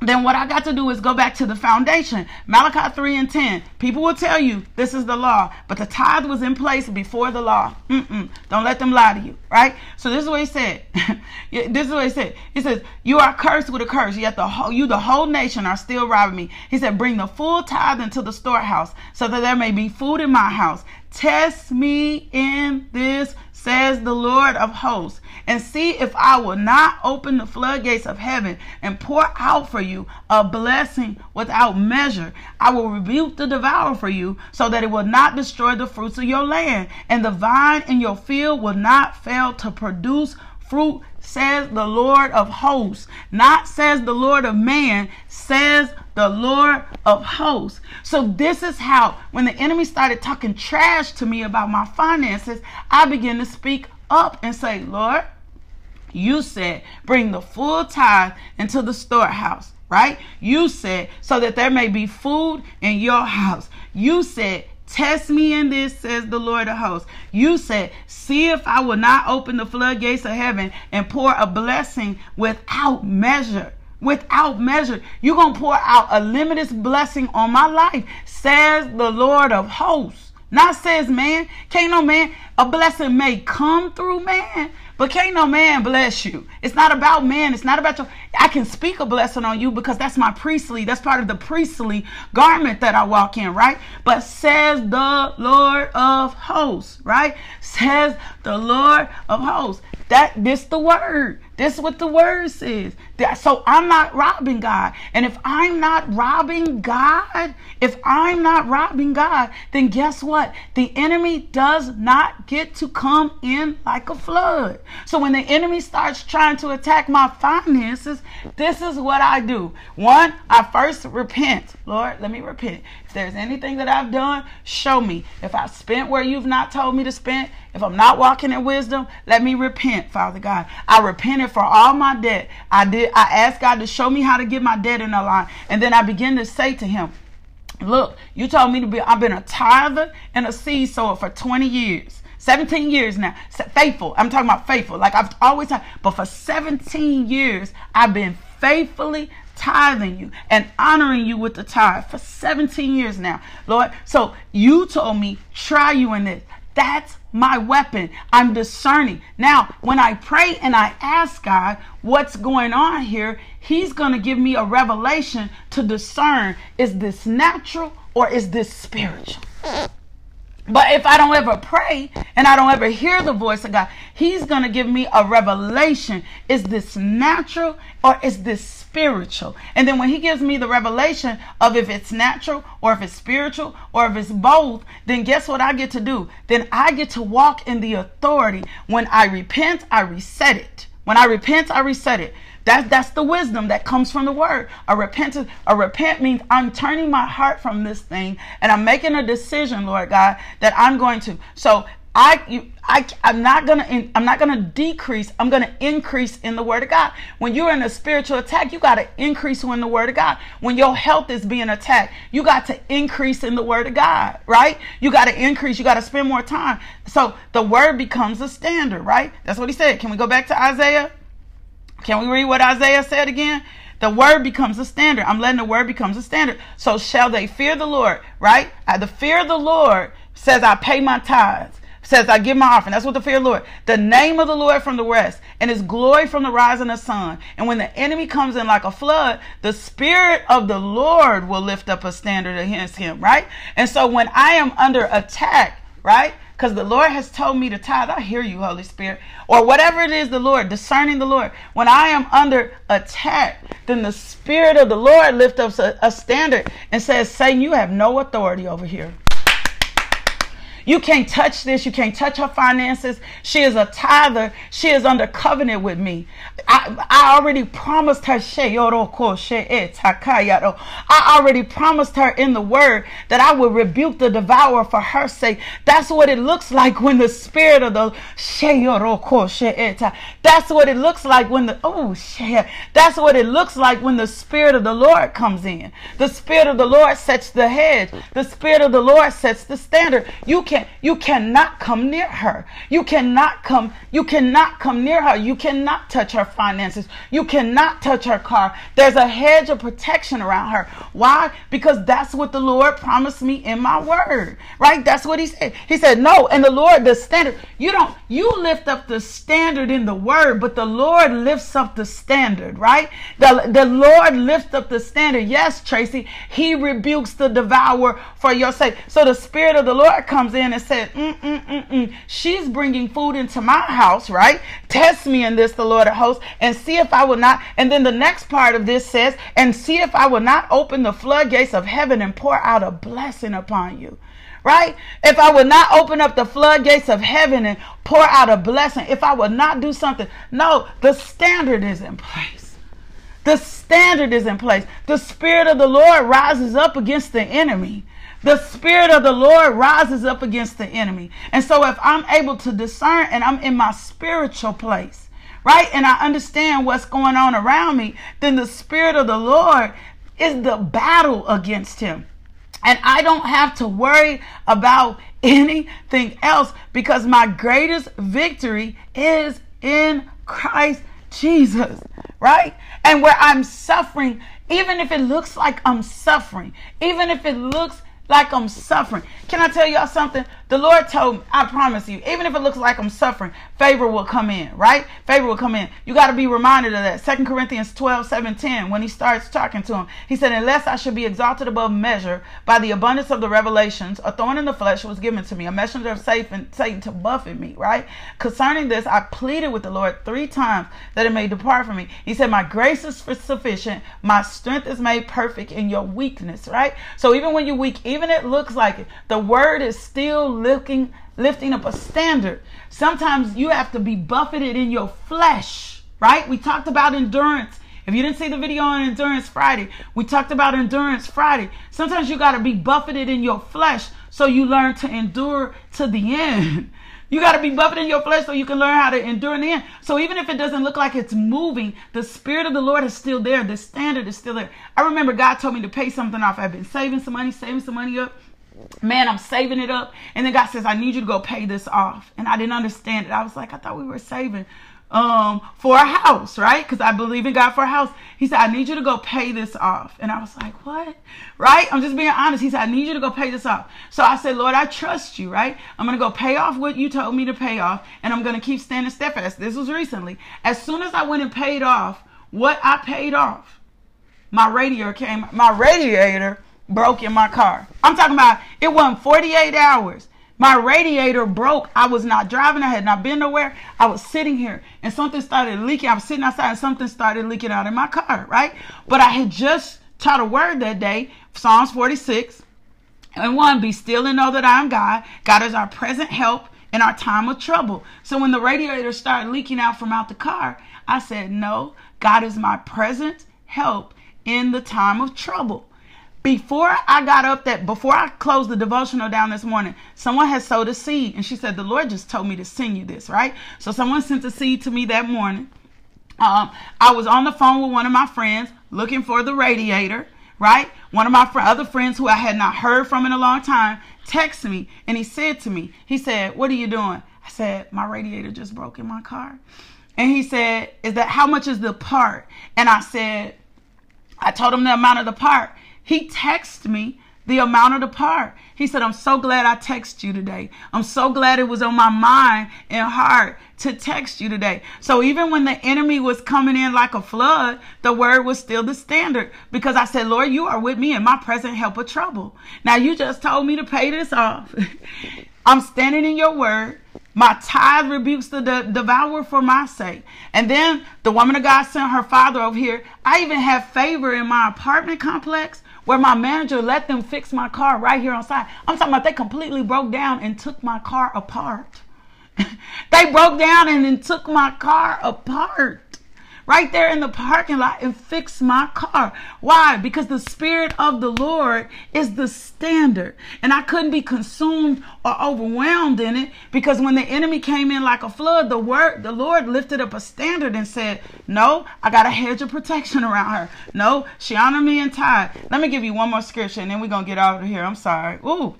Then what I got to do is go back to the foundation. Malachi 3 and 10. People will tell you this is the law, but the tithe was in place before the law. Mm-mm. Don't let them lie to you, right? So this is what he said. this is what he said. He says, You are cursed with a curse, yet the whole, you, the whole nation, are still robbing me. He said, Bring the full tithe into the storehouse, so that there may be food in my house. Test me in this, says the Lord of hosts, and see if I will not open the floodgates of heaven and pour out for you a blessing without measure. I will rebuke the devourer for you, so that it will not destroy the fruits of your land, and the vine in your field will not fail to produce fruit, says the Lord of hosts. Not says the Lord of man, says the Lord of hosts. So, this is how, when the enemy started talking trash to me about my finances, I began to speak up and say, Lord, you said, bring the full tithe into the storehouse, right? You said, so that there may be food in your house. You said, Test me in this, says the Lord of hosts. You said, See if I will not open the floodgates of heaven and pour a blessing without measure. Without measure. You're going to pour out a limitless blessing on my life, says the Lord of hosts. Not says man. Can't no man. A blessing may come through man, but can't no man bless you. It's not about man. It's not about your. I can speak a blessing on you because that's my priestly. That's part of the priestly garment that I walk in, right? But says the Lord of hosts, right? Says the Lord of hosts. That this the word. This is what the word says. So I'm not robbing God. And if I'm not robbing God, if I'm not robbing God, then guess what? The enemy does not get to come in like a flood. So when the enemy starts trying to attack my finances, this is what I do. One, I first repent. Lord, let me repent. If there's anything that I've done, show me. If I've spent where you've not told me to spend, if I'm not walking in wisdom, let me repent, Father God. I for all my debt. I did I asked God to show me how to get my debt in a line. And then I begin to say to him, Look, you told me to be I've been a tither and a seed sower for 20 years. 17 years now. Faithful. I'm talking about faithful. Like I've always had, but for 17 years, I've been faithfully tithing you and honoring you with the tithe for 17 years now, Lord. So you told me, try you in this. That's my weapon. I'm discerning. Now, when I pray and I ask God what's going on here, He's going to give me a revelation to discern is this natural or is this spiritual? But if I don't ever pray and I don't ever hear the voice of God, He's going to give me a revelation. Is this natural or is this spiritual? And then when He gives me the revelation of if it's natural or if it's spiritual or if it's both, then guess what I get to do? Then I get to walk in the authority. When I repent, I reset it. When I repent, I reset it. That's that's the wisdom that comes from the word. A repentance, a repent means I'm turning my heart from this thing and I'm making a decision, Lord God, that I'm going to. So I, you, I, I'm not gonna, I'm not gonna decrease. I'm gonna increase in the Word of God. When you're in a spiritual attack, you got to increase in the Word of God. When your health is being attacked, you got to increase in the Word of God, right? You got to increase. You got to spend more time. So the Word becomes a standard, right? That's what He said. Can we go back to Isaiah? Can we read what Isaiah said again? The word becomes a standard. I'm letting the word becomes a standard. So shall they fear the Lord, right? Uh, the fear of the Lord says I pay my tithes. Says I give my offering. That's what the fear of the Lord. The name of the Lord from the west, and his glory from the rising of the sun. And when the enemy comes in like a flood, the spirit of the Lord will lift up a standard against him, right? And so when I am under attack, right? Because the Lord has told me to tithe. I hear you, Holy Spirit. Or whatever it is, the Lord, discerning the Lord. When I am under attack, then the Spirit of the Lord lifts up a, a standard and says, Satan, you have no authority over here. You can't touch this. You can't touch her finances. She is a tither. She is under covenant with me. I, I already promised her. I already promised her in the word that I would rebuke the devourer for her sake. That's what it looks like when the spirit of the that's what it looks like when the oh. That's what it looks like when the spirit of the Lord comes in. The spirit of the Lord sets the hedge. The spirit of the Lord sets the standard. You can you cannot come near her. You cannot come you cannot come near her. You cannot touch her finances. You cannot touch her car. There's a hedge of protection around her. Why? Because that's what the Lord promised me in my word. Right? That's what he said. He said, "No." And the Lord the standard. You don't you lift up the standard in the word, but the Lord lifts up the standard, right? The, the Lord lifts up the standard. Yes, Tracy, he rebukes the devourer for your sake. So the spirit of the Lord comes in and said, Mm-mm-mm-mm. She's bringing food into my house, right? Test me in this, the Lord of hosts, and see if I will not. And then the next part of this says, and see if I will not open the floodgates of heaven and pour out a blessing upon you right? If I would not open up the floodgates of heaven and pour out a blessing, if I would not do something, no, the standard is in place. The standard is in place. The Spirit of the Lord rises up against the enemy. The Spirit of the Lord rises up against the enemy. And so if I'm able to discern and I'm in my spiritual place, right, and I understand what's going on around me, then the Spirit of the Lord is the battle against him. And I don't have to worry about anything else because my greatest victory is in Christ Jesus, right? And where I'm suffering, even if it looks like I'm suffering, even if it looks like I'm suffering. Can I tell y'all something? The Lord told me, I promise you, even if it looks like I'm suffering, favor will come in, right? Favor will come in. You got to be reminded of that. Second Corinthians 12, 7, 10, when he starts talking to him, he said, Unless I should be exalted above measure by the abundance of the revelations, a thorn in the flesh was given to me, a messenger of Satan, to buffet me, right? Concerning this, I pleaded with the Lord three times that it may depart from me. He said, My grace is sufficient, my strength is made perfect in your weakness, right? So even when you're weak, even it looks like it, the word is still lifting lifting up a standard. Sometimes you have to be buffeted in your flesh, right? We talked about endurance. If you didn't see the video on Endurance Friday, we talked about Endurance Friday. Sometimes you got to be buffeted in your flesh so you learn to endure to the end. You got to be buffeted in your flesh so you can learn how to endure in the end. So even if it doesn't look like it's moving, the Spirit of the Lord is still there. The standard is still there. I remember God told me to pay something off. I've been saving some money, saving some money up man, I'm saving it up. And then God says, I need you to go pay this off. And I didn't understand it. I was like, I thought we were saving um for a house, right? Because I believe in God for a house. He said, I need you to go pay this off. And I was like, what? Right? I'm just being honest. He said, I need you to go pay this off. So I said, Lord, I trust you, right? I'm gonna go pay off what you told me to pay off, and I'm gonna keep standing steadfast. This was recently. As soon as I went and paid off what I paid off, my radiator came, my radiator broke in my car. I'm talking about it wasn't 48 hours. My radiator broke. I was not driving. I had not been nowhere. I was sitting here and something started leaking. I was sitting outside and something started leaking out in my car, right? But I had just taught a word that day, Psalms 46. And one, be still and know that I am God. God is our present help in our time of trouble. So when the radiator started leaking out from out the car, I said, No, God is my present help in the time of trouble before I got up that before I closed the devotional down this morning, someone had sowed a seed and she said, The Lord just told me to send you this, right? So someone sent a seed to me that morning. Um, I was on the phone with one of my friends looking for the radiator, right? One of my fr- other friends who I had not heard from in a long time texted me and he said to me, he said, What are you doing? I said, My radiator just broke in my car. And he said, Is that how much is the part? And I said, I told him the amount of the part. He texted me the amount of the part. He said, I'm so glad I texted you today. I'm so glad it was on my mind and heart to text you today. So even when the enemy was coming in like a flood, the word was still the standard because I said, Lord, you are with me in my present help of trouble. Now you just told me to pay this off. I'm standing in your word. My tithe rebukes the de- devourer for my sake. And then the woman of God sent her father over here. I even have favor in my apartment complex where my manager let them fix my car right here on site. I'm talking about they completely broke down and took my car apart. they broke down and then took my car apart right there in the parking lot and fix my car. Why? Because the Spirit of the Lord is the standard. And I couldn't be consumed or overwhelmed in it because when the enemy came in like a flood, the word, the Lord lifted up a standard and said, No, I got a hedge of protection around her. No, she honored me in tithe. Let me give you one more scripture and then we're to get out of here. I'm sorry. Ooh.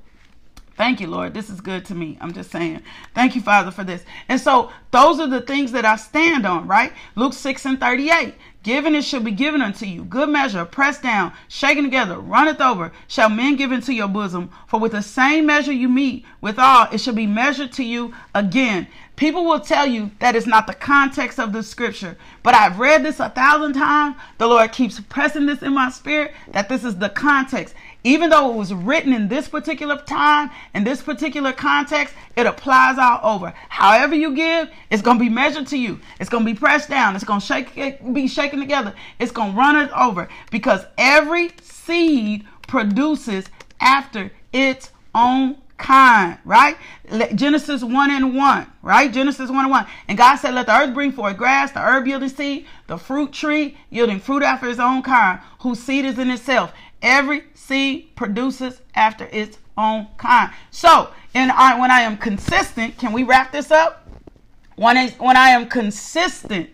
Thank you, Lord. This is good to me. I'm just saying. Thank you, Father, for this. And so those are the things that I stand on, right? Luke 6 and 38. Given it shall be given unto you. Good measure, pressed down, shaken together, runneth over, shall men give into your bosom. For with the same measure you mete withal, it shall be measured to you again. People will tell you that it's not the context of the scripture, but I've read this a thousand times. The Lord keeps pressing this in my spirit that this is the context. Even though it was written in this particular time, in this particular context, it applies all over. However you give, it's going to be measured to you. It's going to be pressed down. It's going to shake, be shaken together. It's going to run it over because every seed produces after its own kind, right? Genesis 1 and 1, right? Genesis 1 and 1. And God said, Let the earth bring forth grass, the herb yielding seed, the fruit tree yielding fruit after its own kind, whose seed is in itself. Every seed produces after its own kind. So, and I, when I am consistent, can we wrap this up? When, is, when I am consistent,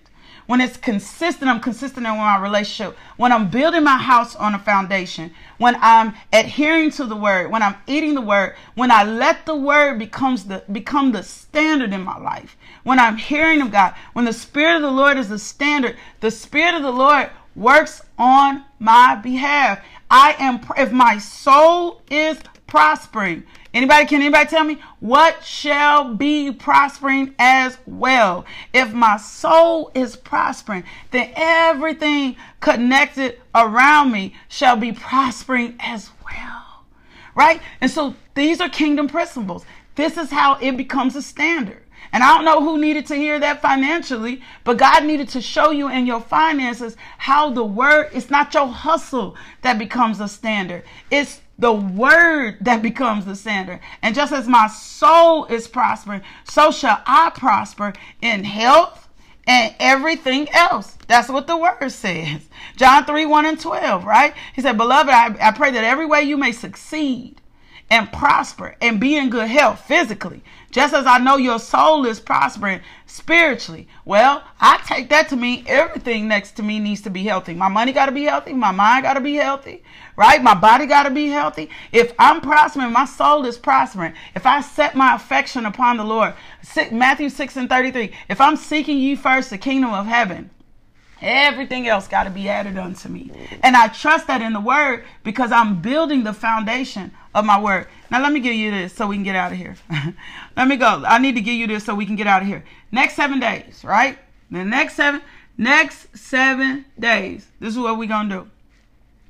when it's consistent, I'm consistent in my relationship. When I'm building my house on a foundation, when I'm adhering to the word, when I'm eating the word, when I let the word becomes the become the standard in my life, when I'm hearing of God, when the Spirit of the Lord is the standard, the Spirit of the Lord works on my behalf. I am if my soul is prospering. Anybody can anybody tell me what shall be prospering as well? If my soul is prospering, then everything connected around me shall be prospering as well. Right? And so these are kingdom principles. This is how it becomes a standard. And I don't know who needed to hear that financially, but God needed to show you in your finances how the word, it's not your hustle that becomes a standard. It's the word that becomes the standard. And just as my soul is prospering, so shall I prosper in health and everything else. That's what the word says. John 3 1 and 12, right? He said, Beloved, I, I pray that every way you may succeed and prosper and be in good health physically, just as I know your soul is prospering spiritually. Well, I take that to mean everything next to me needs to be healthy. My money got to be healthy. My mind got to be healthy, right? My body got to be healthy. If I'm prospering, my soul is prospering. If I set my affection upon the Lord, Matthew 6 and 33, if I'm seeking ye first the kingdom of heaven, Everything else got to be added unto me. And I trust that in the word because I'm building the foundation of my word. Now, let me give you this so we can get out of here. let me go. I need to give you this so we can get out of here. Next seven days, right? The next seven, next seven days. This is what we're going to do.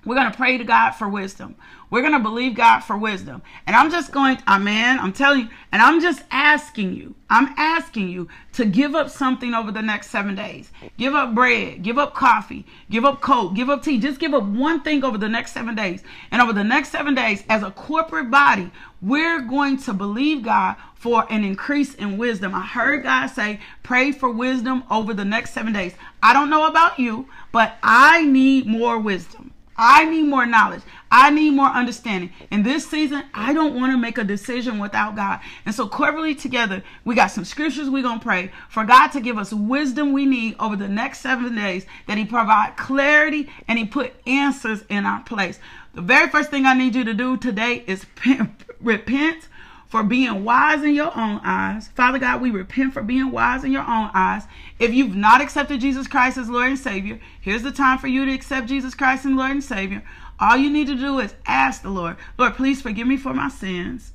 We're going to pray to God for wisdom. We're going to believe God for wisdom. And I'm just going, amen. I'm telling you, and I'm just asking you, I'm asking you to give up something over the next seven days. Give up bread, give up coffee, give up coke, give up tea. Just give up one thing over the next seven days. And over the next seven days, as a corporate body, we're going to believe God for an increase in wisdom. I heard God say, pray for wisdom over the next seven days. I don't know about you, but I need more wisdom. I need more knowledge. I need more understanding. In this season, I don't want to make a decision without God. And so, corporately together, we got some scriptures we're going to pray for God to give us wisdom we need over the next seven days, that He provide clarity and He put answers in our place. The very first thing I need you to do today is repent for being wise in your own eyes. Father God, we repent for being wise in your own eyes. If you've not accepted Jesus Christ as Lord and Savior, here's the time for you to accept Jesus Christ as Lord and Savior. All you need to do is ask the Lord, Lord, please forgive me for my sins.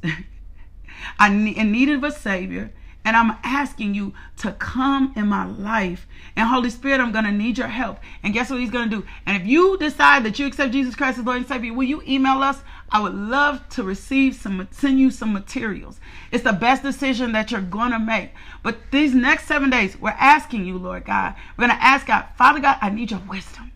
I'm in need of a Savior. And I'm asking you to come in my life. And Holy Spirit, I'm going to need your help. And guess what He's going to do? And if you decide that you accept Jesus Christ as Lord and Savior, will you email us? I would love to receive some, send you some materials. It's the best decision that you're going to make. But these next seven days, we're asking you, Lord God, we're going to ask God, Father God, I need your wisdom.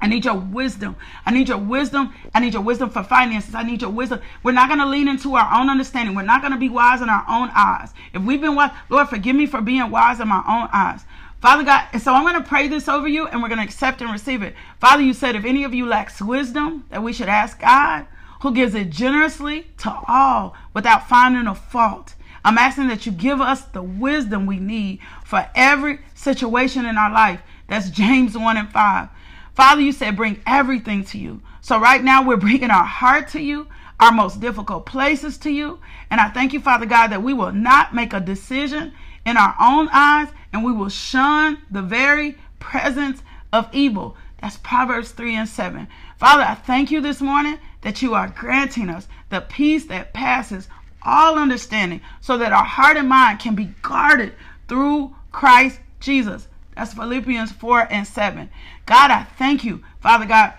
I need your wisdom. I need your wisdom. I need your wisdom for finances. I need your wisdom. We're not going to lean into our own understanding. We're not going to be wise in our own eyes. If we've been wise, Lord, forgive me for being wise in my own eyes. Father God, and so I'm going to pray this over you and we're going to accept and receive it. Father, you said if any of you lacks wisdom, that we should ask God, who gives it generously to all without finding a fault. I'm asking that you give us the wisdom we need for every situation in our life. That's James 1 and 5. Father, you said bring everything to you. So right now we're bringing our heart to you, our most difficult places to you. And I thank you, Father God, that we will not make a decision in our own eyes and we will shun the very presence of evil. That's Proverbs 3 and 7. Father, I thank you this morning that you are granting us the peace that passes all understanding so that our heart and mind can be guarded through Christ Jesus. That's Philippians 4 and 7. God, I thank you. Father God,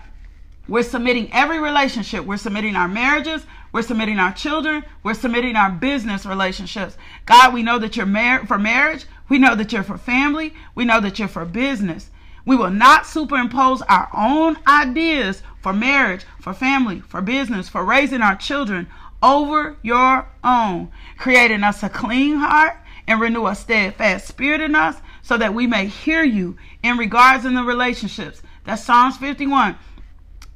we're submitting every relationship. We're submitting our marriages. We're submitting our children. We're submitting our business relationships. God, we know that you're mar- for marriage. We know that you're for family. We know that you're for business. We will not superimpose our own ideas for marriage, for family, for business, for raising our children over your own, creating us a clean heart and renew a steadfast spirit in us so that we may hear you in regards in the relationships. That's Psalms 51,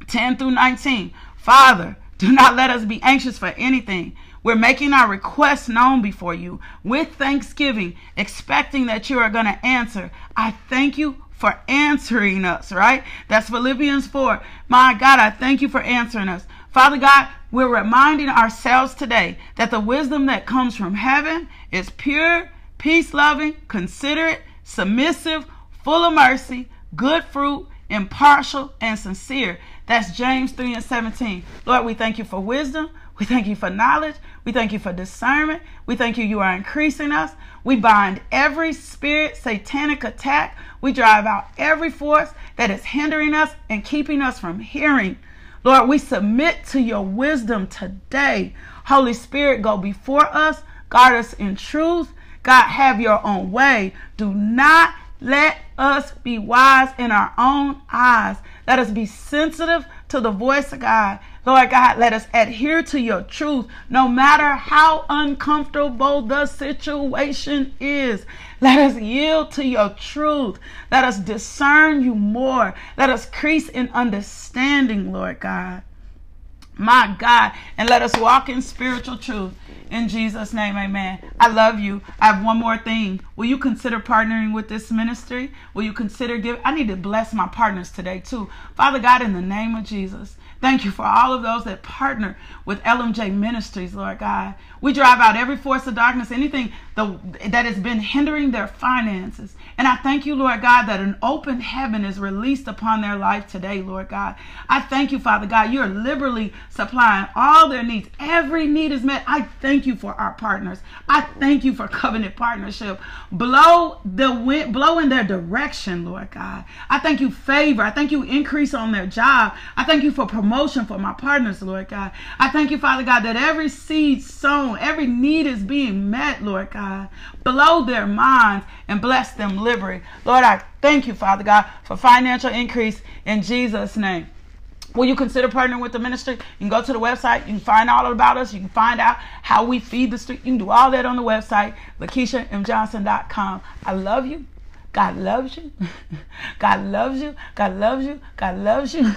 10 through 19. Father, do not let us be anxious for anything. We're making our requests known before you with thanksgiving, expecting that you are going to answer. I thank you for answering us, right? That's Philippians 4. My God, I thank you for answering us. Father God, we're reminding ourselves today that the wisdom that comes from heaven is pure, peace loving, considerate, submissive, full of mercy, good fruit, impartial, and sincere. That's James 3 and 17. Lord, we thank you for wisdom. We thank you for knowledge. We thank you for discernment. We thank you, you are increasing us. We bind every spirit, satanic attack. We drive out every force that is hindering us and keeping us from hearing Lord, we submit to your wisdom today. Holy Spirit, go before us, guard us in truth. God, have your own way. Do not let us be wise in our own eyes. Let us be sensitive to the voice of God. Lord God, let us adhere to your truth no matter how uncomfortable the situation is. Let us yield to your truth. Let us discern you more. Let us increase in understanding, Lord God. My God. And let us walk in spiritual truth. In Jesus' name, amen. I love you. I have one more thing. Will you consider partnering with this ministry? Will you consider giving? I need to bless my partners today, too. Father God, in the name of Jesus. Thank you for all of those that partner with LMJ Ministries, Lord God. We drive out every force of darkness, anything that has been hindering their finances. And I thank you, Lord God, that an open heaven is released upon their life today, Lord God. I thank you, Father God. You're liberally supplying all their needs. Every need is met. I thank you for our partners. I thank you for covenant partnership. Blow the wind, blow in their direction, Lord God. I thank you favor. I thank you increase on their job. I thank you for promotion for my partners, Lord God. I thank you, Father God, that every seed sown, every need is being met, Lord God. Blow their minds and bless them liberally. Lord, I thank you, Father God, for financial increase in Jesus' name. Will you consider partnering with the ministry? You can go to the website. You can find all about us. You can find out how we feed the street. You can do all that on the website, LakeishaMJohnson.com. I love you. God loves you. God loves you. God loves you. God loves you.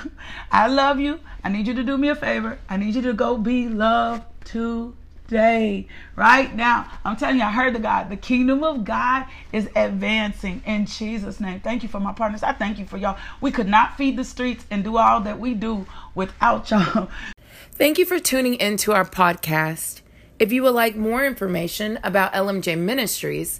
I love you. I need you to do me a favor. I need you to go be loved today. Right now, I'm telling you, I heard the God. The kingdom of God is advancing in Jesus' name. Thank you for my partners. I thank you for y'all. We could not feed the streets and do all that we do without y'all. Thank you for tuning into our podcast. If you would like more information about LMJ Ministries,